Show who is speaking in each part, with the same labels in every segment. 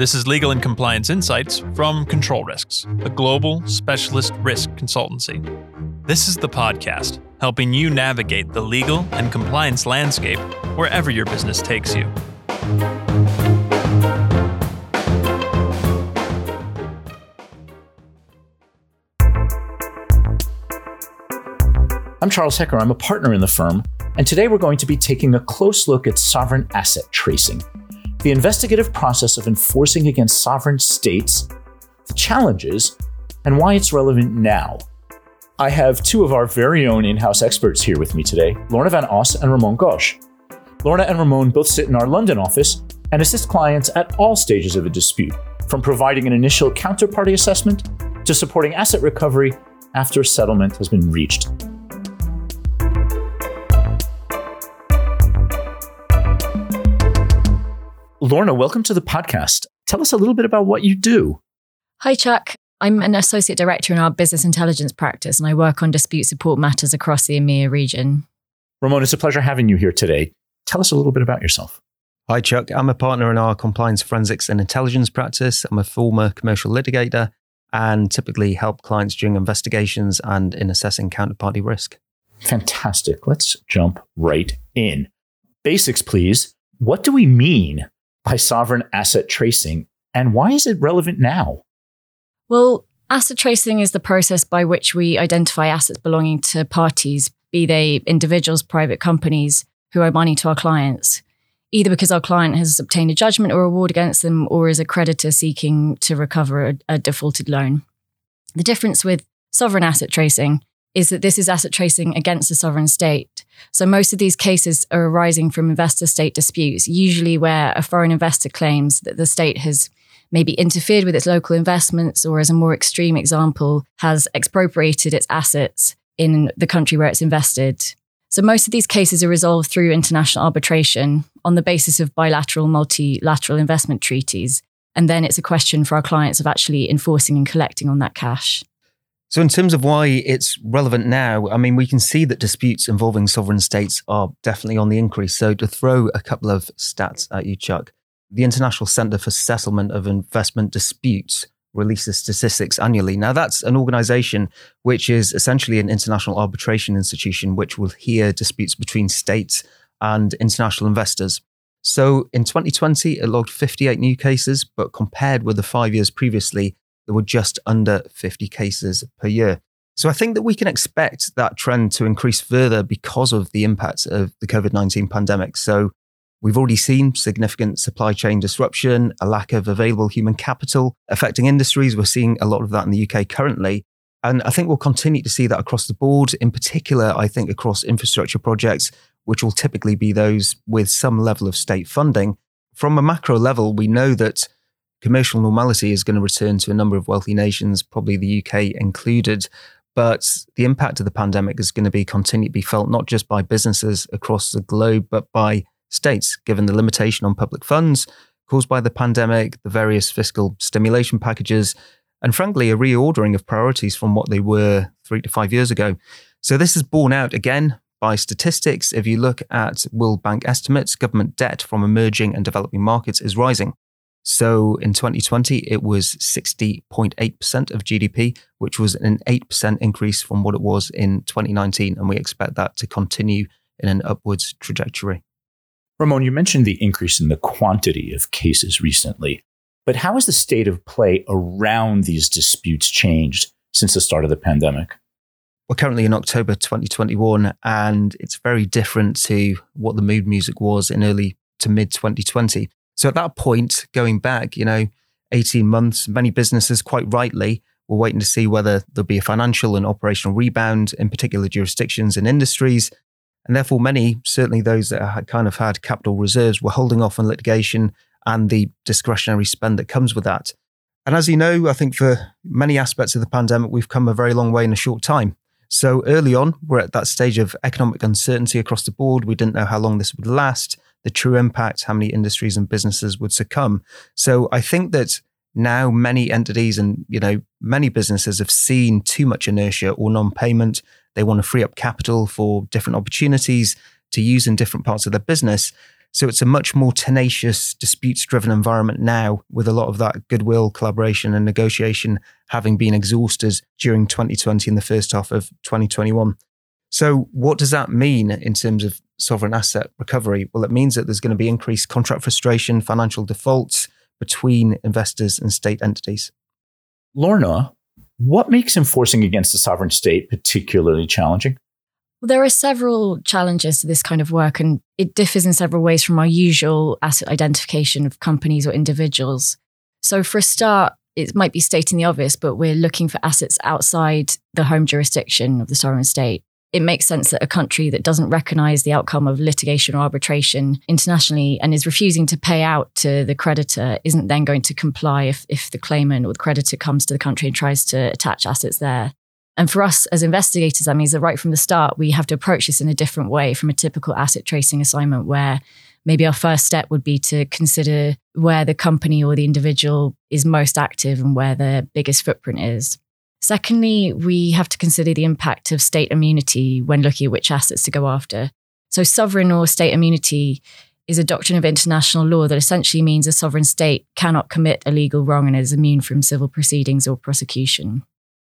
Speaker 1: This is Legal and Compliance Insights from Control Risks, a global specialist risk consultancy. This is the podcast helping you navigate the legal and compliance landscape wherever your business takes you.
Speaker 2: I'm Charles Hecker. I'm a partner in the firm, and today we're going to be taking a close look at sovereign asset tracing, the investigative process of enforcing against sovereign states, the challenges, and why it's relevant now. I have two of our very own in house experts here with me today Lorna Van Os and Ramon Gosh. Lorna and Ramon both sit in our London office and assist clients at all stages of a dispute, from providing an initial counterparty assessment to supporting asset recovery after a settlement has been reached. Lorna, welcome to the podcast. Tell us a little bit about what you do.
Speaker 3: Hi, Chuck. I'm an associate director in our business intelligence practice, and I work on dispute support matters across the EMEA region.
Speaker 2: Ramon, it's a pleasure having you here today. Tell us a little bit about yourself.
Speaker 4: Hi, Chuck. I'm a partner in our compliance forensics and intelligence practice. I'm a former commercial litigator and typically help clients during investigations and in assessing counterparty risk.
Speaker 2: Fantastic. Let's jump right in. Basics, please. What do we mean by sovereign asset tracing, and why is it relevant now?
Speaker 3: Well, asset tracing is the process by which we identify assets belonging to parties, be they individuals, private companies who owe money to our clients, either because our client has obtained a judgment or award against them or is a creditor seeking to recover a, a defaulted loan. The difference with sovereign asset tracing is that this is asset tracing against a sovereign state. So most of these cases are arising from investor state disputes, usually where a foreign investor claims that the state has maybe interfered with its local investments, or as a more extreme example, has expropriated its assets in the country where it's invested. So most of these cases are resolved through international arbitration on the basis of bilateral, multilateral investment treaties. And then it's a question for our clients of actually enforcing and collecting on that cash.
Speaker 4: So, in terms of why it's relevant now, I mean, we can see that disputes involving sovereign states are definitely on the increase. So, to throw a couple of stats at you, Chuck, the International Center for Settlement of Investment Disputes releases statistics annually. Now, that's an organization which is essentially an international arbitration institution which will hear disputes between states and international investors. So, in 2020, it logged 58 new cases, but compared with the five years previously, there were just under 50 cases per year. So I think that we can expect that trend to increase further because of the impact of the COVID 19 pandemic. So we've already seen significant supply chain disruption, a lack of available human capital affecting industries. We're seeing a lot of that in the UK currently. And I think we'll continue to see that across the board, in particular, I think across infrastructure projects, which will typically be those with some level of state funding. From a macro level, we know that commercial normality is going to return to a number of wealthy nations, probably the UK included. But the impact of the pandemic is going to be continue to be felt not just by businesses across the globe, but by states, given the limitation on public funds caused by the pandemic, the various fiscal stimulation packages, and frankly, a reordering of priorities from what they were three to five years ago. So this is borne out again by statistics. If you look at World Bank estimates, government debt from emerging and developing markets is rising. So in 2020, it was 60.8% of GDP, which was an 8% increase from what it was in 2019. And we expect that to continue in an upwards trajectory.
Speaker 2: Ramon, you mentioned the increase in the quantity of cases recently, but how has the state of play around these disputes changed since the start of the pandemic?
Speaker 4: We're currently in October 2021, and it's very different to what the mood music was in early to mid 2020. So at that point, going back, you know, 18 months, many businesses quite rightly were waiting to see whether there'll be a financial and operational rebound in particular jurisdictions and industries. And therefore, many, certainly those that had kind of had capital reserves, were holding off on litigation and the discretionary spend that comes with that. And as you know, I think for many aspects of the pandemic, we've come a very long way in a short time. So early on, we're at that stage of economic uncertainty across the board. We didn't know how long this would last the true impact, how many industries and businesses would succumb. So I think that now many entities and you know many businesses have seen too much inertia or non-payment. They want to free up capital for different opportunities to use in different parts of their business. So it's a much more tenacious, disputes driven environment now, with a lot of that goodwill, collaboration, and negotiation having been exhausted during 2020 and the first half of 2021. So, what does that mean in terms of sovereign asset recovery? Well, it means that there's going to be increased contract frustration, financial defaults between investors and state entities.
Speaker 2: Lorna, what makes enforcing against a sovereign state particularly challenging?
Speaker 3: Well, there are several challenges to this kind of work, and it differs in several ways from our usual asset identification of companies or individuals. So, for a start, it might be stating the obvious, but we're looking for assets outside the home jurisdiction of the sovereign state it makes sense that a country that doesn't recognize the outcome of litigation or arbitration internationally and is refusing to pay out to the creditor isn't then going to comply if, if the claimant or the creditor comes to the country and tries to attach assets there. And for us as investigators, that means that right from the start, we have to approach this in a different way from a typical asset tracing assignment where maybe our first step would be to consider where the company or the individual is most active and where their biggest footprint is. Secondly, we have to consider the impact of state immunity when looking at which assets to go after. So, sovereign or state immunity is a doctrine of international law that essentially means a sovereign state cannot commit a legal wrong and is immune from civil proceedings or prosecution.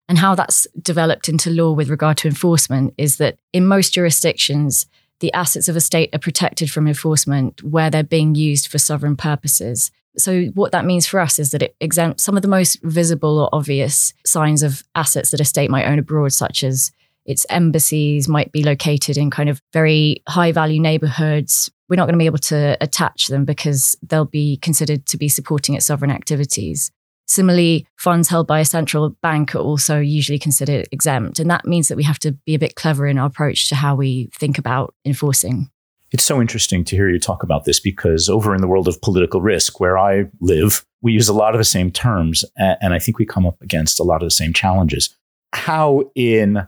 Speaker 3: And how that's developed into law with regard to enforcement is that in most jurisdictions, the assets of a state are protected from enforcement where they're being used for sovereign purposes. So, what that means for us is that it exempts some of the most visible or obvious signs of assets that a state might own abroad, such as its embassies might be located in kind of very high value neighborhoods. We're not going to be able to attach them because they'll be considered to be supporting its sovereign activities. Similarly, funds held by a central bank are also usually considered exempt. And that means that we have to be a bit clever in our approach to how we think about enforcing.
Speaker 2: It's so interesting to hear you talk about this because over in the world of political risk, where I live, we use a lot of the same terms. And I think we come up against a lot of the same challenges. How, in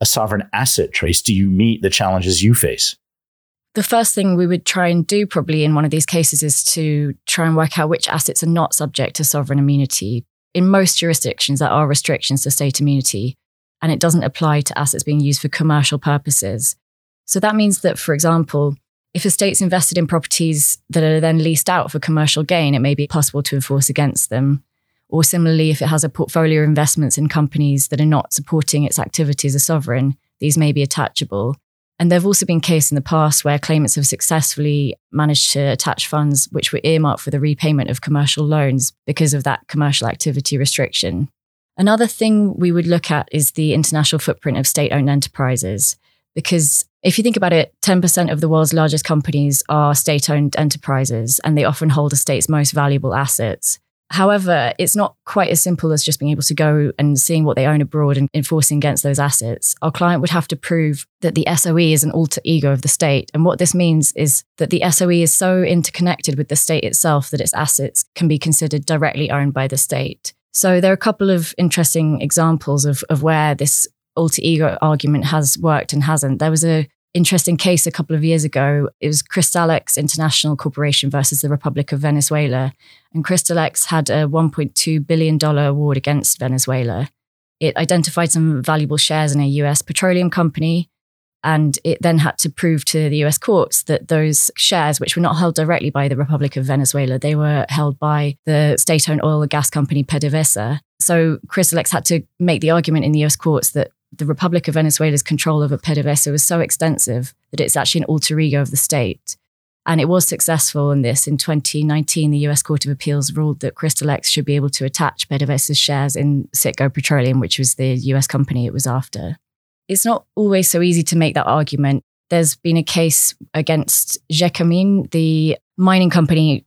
Speaker 2: a sovereign asset trace, do you meet the challenges you face?
Speaker 3: The first thing we would try and do, probably in one of these cases, is to try and work out which assets are not subject to sovereign immunity. In most jurisdictions, there are restrictions to state immunity, and it doesn't apply to assets being used for commercial purposes. So that means that, for example, if a state's invested in properties that are then leased out for commercial gain, it may be possible to enforce against them. Or similarly, if it has a portfolio of investments in companies that are not supporting its activities as sovereign, these may be attachable. And there have also been cases in the past where claimants have successfully managed to attach funds which were earmarked for the repayment of commercial loans because of that commercial activity restriction. Another thing we would look at is the international footprint of state owned enterprises. Because if you think about it, 10% of the world's largest companies are state owned enterprises and they often hold a state's most valuable assets. However, it's not quite as simple as just being able to go and seeing what they own abroad and enforcing against those assets. Our client would have to prove that the SOE is an alter ego of the state. And what this means is that the SOE is so interconnected with the state itself that its assets can be considered directly owned by the state. So there are a couple of interesting examples of, of where this alter ego argument has worked and hasn't. There was a interesting case a couple of years ago. It was Crystalex International Corporation versus the Republic of Venezuela. And Crystalex had a $1.2 billion award against Venezuela. It identified some valuable shares in a US petroleum company. And it then had to prove to the US courts that those shares, which were not held directly by the Republic of Venezuela, they were held by the state owned oil and gas company PDVSA. So Crystalex had to make the argument in the US courts that the Republic of Venezuela's control over PDVSA was so extensive that it's actually an alter ego of the state. And it was successful in this. In 2019, the US Court of Appeals ruled that Crystalex should be able to attach PDVSA's shares in Citgo Petroleum, which was the US company it was after. It's not always so easy to make that argument. There's been a case against Gécamines, the mining company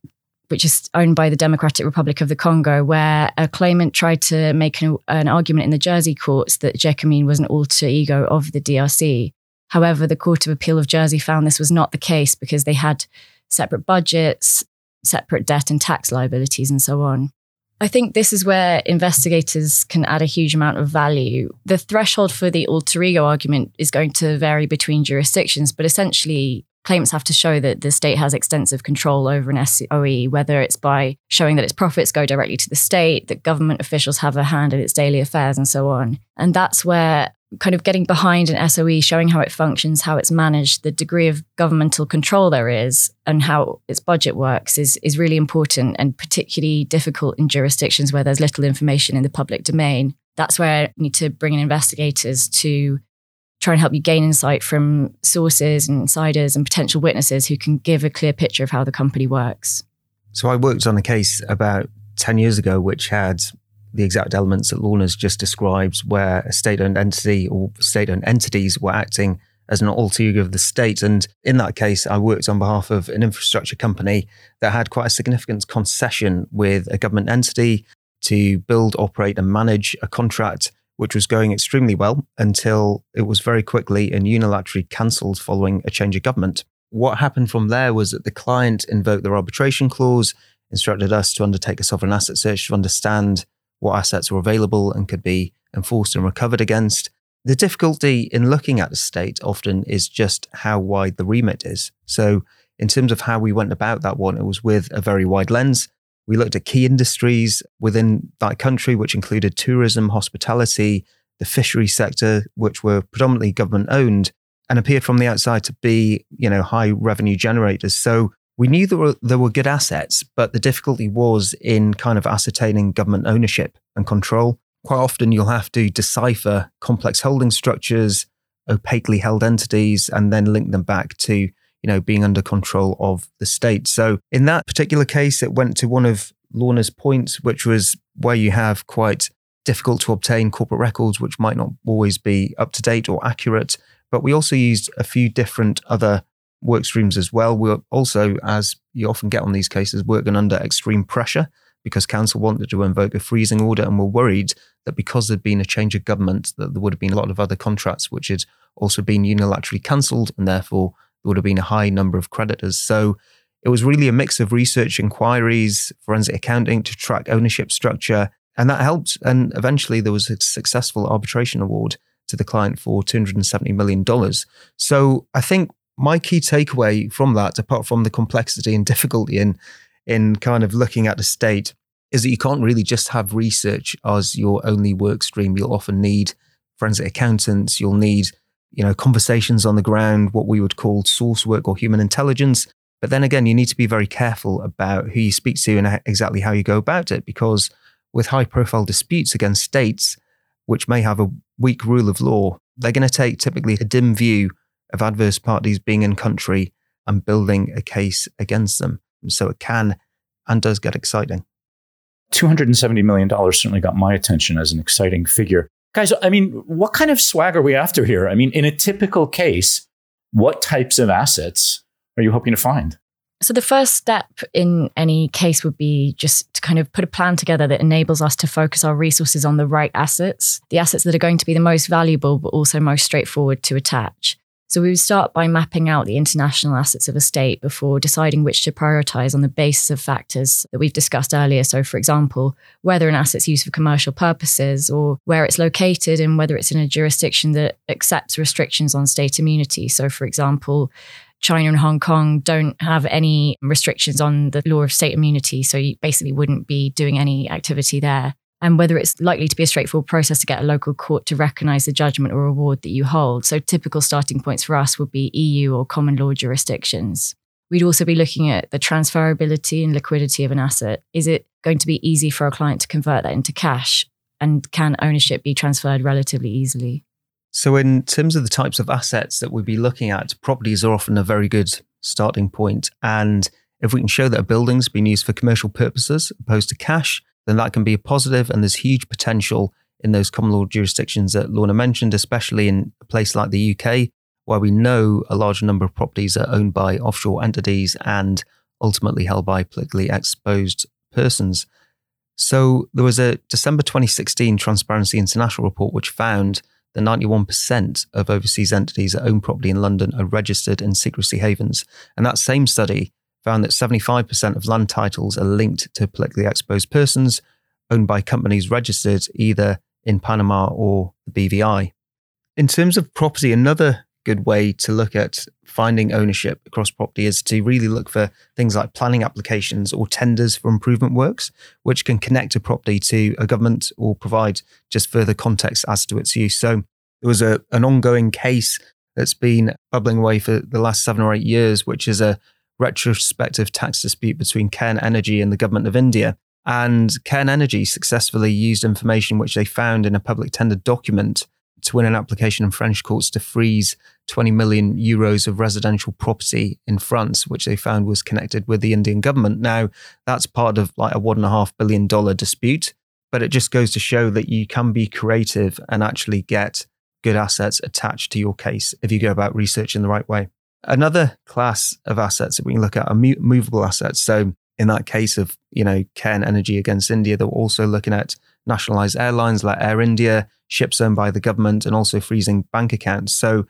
Speaker 3: which is owned by the Democratic Republic of the Congo, where a claimant tried to make an, an argument in the Jersey courts that Gécamines was an alter ego of the DRC. However, the Court of Appeal of Jersey found this was not the case because they had separate budgets, separate debt and tax liabilities, and so on. I think this is where investigators can add a huge amount of value. The threshold for the alter ego argument is going to vary between jurisdictions, but essentially, claimants have to show that the state has extensive control over an SOE, whether it's by showing that its profits go directly to the state, that government officials have a hand in its daily affairs, and so on. And that's where kind of getting behind an SOE, showing how it functions, how it's managed, the degree of governmental control there is, and how its budget works is, is really important and particularly difficult in jurisdictions where there's little information in the public domain. That's where I need to bring in investigators to try and help you gain insight from sources and insiders and potential witnesses who can give a clear picture of how the company works.
Speaker 4: So I worked on a case about 10 years ago, which had the exact elements that Lorna's just described, where a state owned entity or state owned entities were acting as an alter ego of the state. And in that case, I worked on behalf of an infrastructure company that had quite a significant concession with a government entity to build, operate, and manage a contract which was going extremely well until it was very quickly and unilaterally cancelled following a change of government. What happened from there was that the client invoked their arbitration clause, instructed us to undertake a sovereign asset search to understand what assets were available and could be enforced and recovered against. The difficulty in looking at a state often is just how wide the remit is. So, in terms of how we went about that one, it was with a very wide lens. We looked at key industries within that country, which included tourism, hospitality, the fishery sector, which were predominantly government owned and appeared from the outside to be, you know, high revenue generators. So we knew there were, there were good assets, but the difficulty was in kind of ascertaining government ownership and control. Quite often, you'll have to decipher complex holding structures, opaquely held entities, and then link them back to, you know, being under control of the state. So in that particular case, it went to one of Lorna's points, which was where you have quite difficult to obtain corporate records, which might not always be up to date or accurate. But we also used a few different other work streams as well. We're also, as you often get on these cases, working under extreme pressure because counsel wanted to invoke a freezing order and were worried that because there'd been a change of government, that there would have been a lot of other contracts which had also been unilaterally cancelled, and therefore there would have been a high number of creditors. So it was really a mix of research inquiries, forensic accounting to track ownership structure, and that helped. And eventually there was a successful arbitration award to the client for $270 million. So I think my key takeaway from that, apart from the complexity and difficulty in in kind of looking at the state, is that you can't really just have research as your only work stream. You'll often need forensic accountants. You'll need you know conversations on the ground, what we would call source work or human intelligence. But then again, you need to be very careful about who you speak to and exactly how you go about it, because with high profile disputes against states, which may have a weak rule of law, they're going to take typically a dim view of adverse parties being in country and building a case against them. So it can and does get exciting.
Speaker 2: $270 million certainly got my attention as an exciting figure. Guys, I mean, what kind of swag are we after here? I mean, in a typical case, what types of assets are you hoping to find?
Speaker 3: So, the first step in any case would be just to kind of put a plan together that enables us to focus our resources on the right assets, the assets that are going to be the most valuable, but also most straightforward to attach. So we would start by mapping out the international assets of a state before deciding which to prioritize on the basis of factors that we've discussed earlier. So, for example, whether an asset's used for commercial purposes or where it's located and whether it's in a jurisdiction that accepts restrictions on state immunity. So, for example, China and Hong Kong don't have any restrictions on the law of state immunity. So you basically wouldn't be doing any activity there and whether it's likely to be a straightforward process to get a local court to recognize the judgment or award that you hold. So, typical starting points for us would be EU or common law jurisdictions. We'd also be looking at the transferability and liquidity of an asset. Is it going to be easy for a client to convert that into cash? And can ownership be transferred relatively easily?
Speaker 4: So, in terms of the types of assets that we'd be looking at, properties are often a very good starting point. And if we can show that a building's been used for commercial purposes opposed to cash, then that can be a positive and there's huge potential in those common law jurisdictions that Lorna mentioned, especially in a place like the UK, where we know a large number of properties are owned by offshore entities and ultimately held by politically exposed persons. So there was a December 2016 Transparency International report which found that 91% of overseas entities that own property in London are registered in secrecy havens. And that same study found that 75% of land titles are linked to politically exposed persons owned by companies registered either in Panama or the BVI. In terms of property, another good way to look at finding ownership across property is to really look for things like planning applications or tenders for improvement works, which can connect a property to a government or provide just further context as to its use. So there was a, an ongoing case that's been bubbling away for the last seven or eight years, which is a retrospective tax dispute between Cairn Energy and the government of India. And Cairn Energy successfully used information which they found in a public tender document to win an application in French courts to freeze 20 million euros of residential property in France, which they found was connected with the Indian government. Now, that's part of like a one and a half billion dollar dispute, but it just goes to show that you can be creative and actually get good assets attached to your case if you go about research in the right way. Another class of assets that we can look at are movable assets. So in that case of, you know, Cairn Energy against India, they're also looking at nationalized airlines like Air India, ships owned by the government, and also freezing bank accounts. So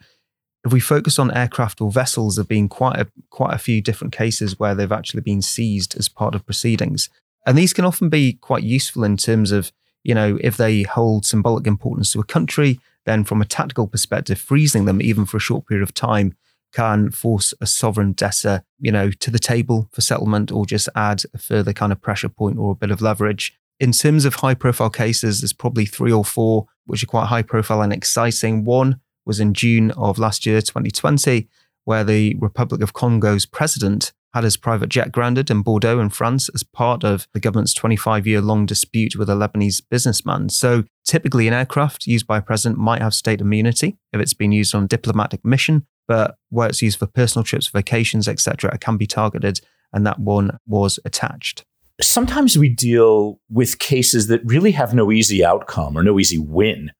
Speaker 4: if we focus on aircraft or vessels, there have been quite a quite a few different cases where they've actually been seized as part of proceedings. And these can often be quite useful in terms of, you know, if they hold symbolic importance to a country, then from a tactical perspective, freezing them even for a short period of time can force a sovereign debtor, you know, to the table for settlement or just add a further kind of pressure point or a bit of leverage. In terms of high profile cases, there's probably three or four which are quite high profile and exciting. One was in June of last year, 2020, where the Republic of Congo's president had his private jet grounded in Bordeaux in France as part of the government's 25 year long dispute with a Lebanese businessman. So, typically, an aircraft used by a president might have state immunity if it's been used on a diplomatic mission, but where it's used for personal trips, vacations, etc., it can be targeted, and that one was attached.
Speaker 2: Sometimes we deal with cases that really have no easy outcome or no easy win.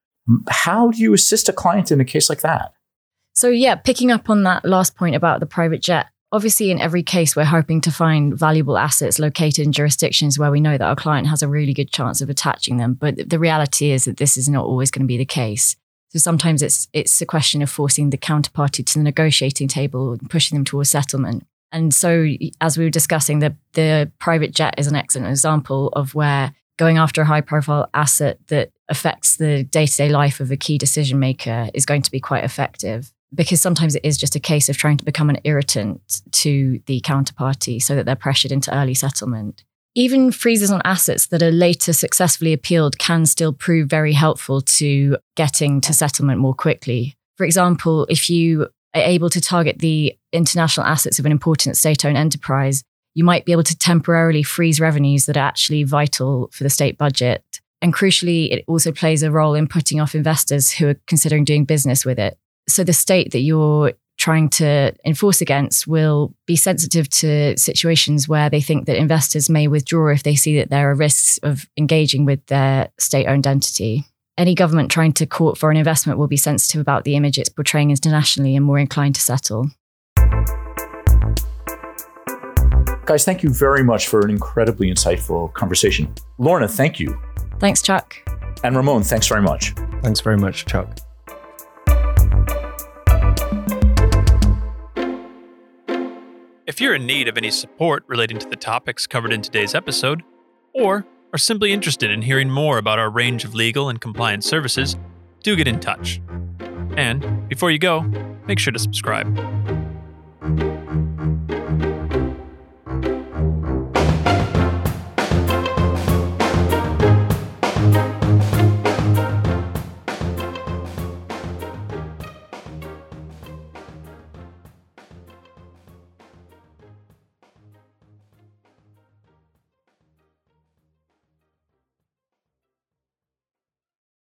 Speaker 2: How do you assist a client in a case like that?
Speaker 3: So, yeah, picking up on that last point about the private jet, obviously, in every case, we're hoping to find valuable assets located in jurisdictions where we know that our client has a really good chance of attaching them. But the reality is that this is not always going to be the case. So sometimes it's it's a question of forcing the counterparty to the negotiating table and pushing them towards settlement. And so, as we were discussing, the the private jet is an excellent example of where going after a high profile asset that affects the day to day life of a key decision maker is going to be quite effective because sometimes it is just a case of trying to become an irritant to the counterparty so that they're pressured into early settlement. Even freezes on assets that are later successfully appealed can still prove very helpful to getting to settlement more quickly. For example, if you are able to target the international assets of an important state owned enterprise, you might be able to temporarily freeze revenues that are actually vital for the state budget. And crucially, it also plays a role in putting off investors who are considering doing business with it. So the state that you're trying to enforce against will be sensitive to situations where they think that investors may withdraw if they see that there are risks of engaging with their state owned entity. Any government trying to court foreign investment will be sensitive about the image it's portraying internationally and more inclined to settle.
Speaker 2: Guys, thank you very much for an incredibly insightful conversation. Lorna, thank you.
Speaker 3: Thanks, Chuck.
Speaker 2: And Ramon, thanks very much.
Speaker 4: Thanks very much, Chuck.
Speaker 1: If you're in need of any support relating to the topics covered in today's episode, or are simply interested in hearing more about our range of legal and compliance services, do get in touch. And before you go, make sure to subscribe.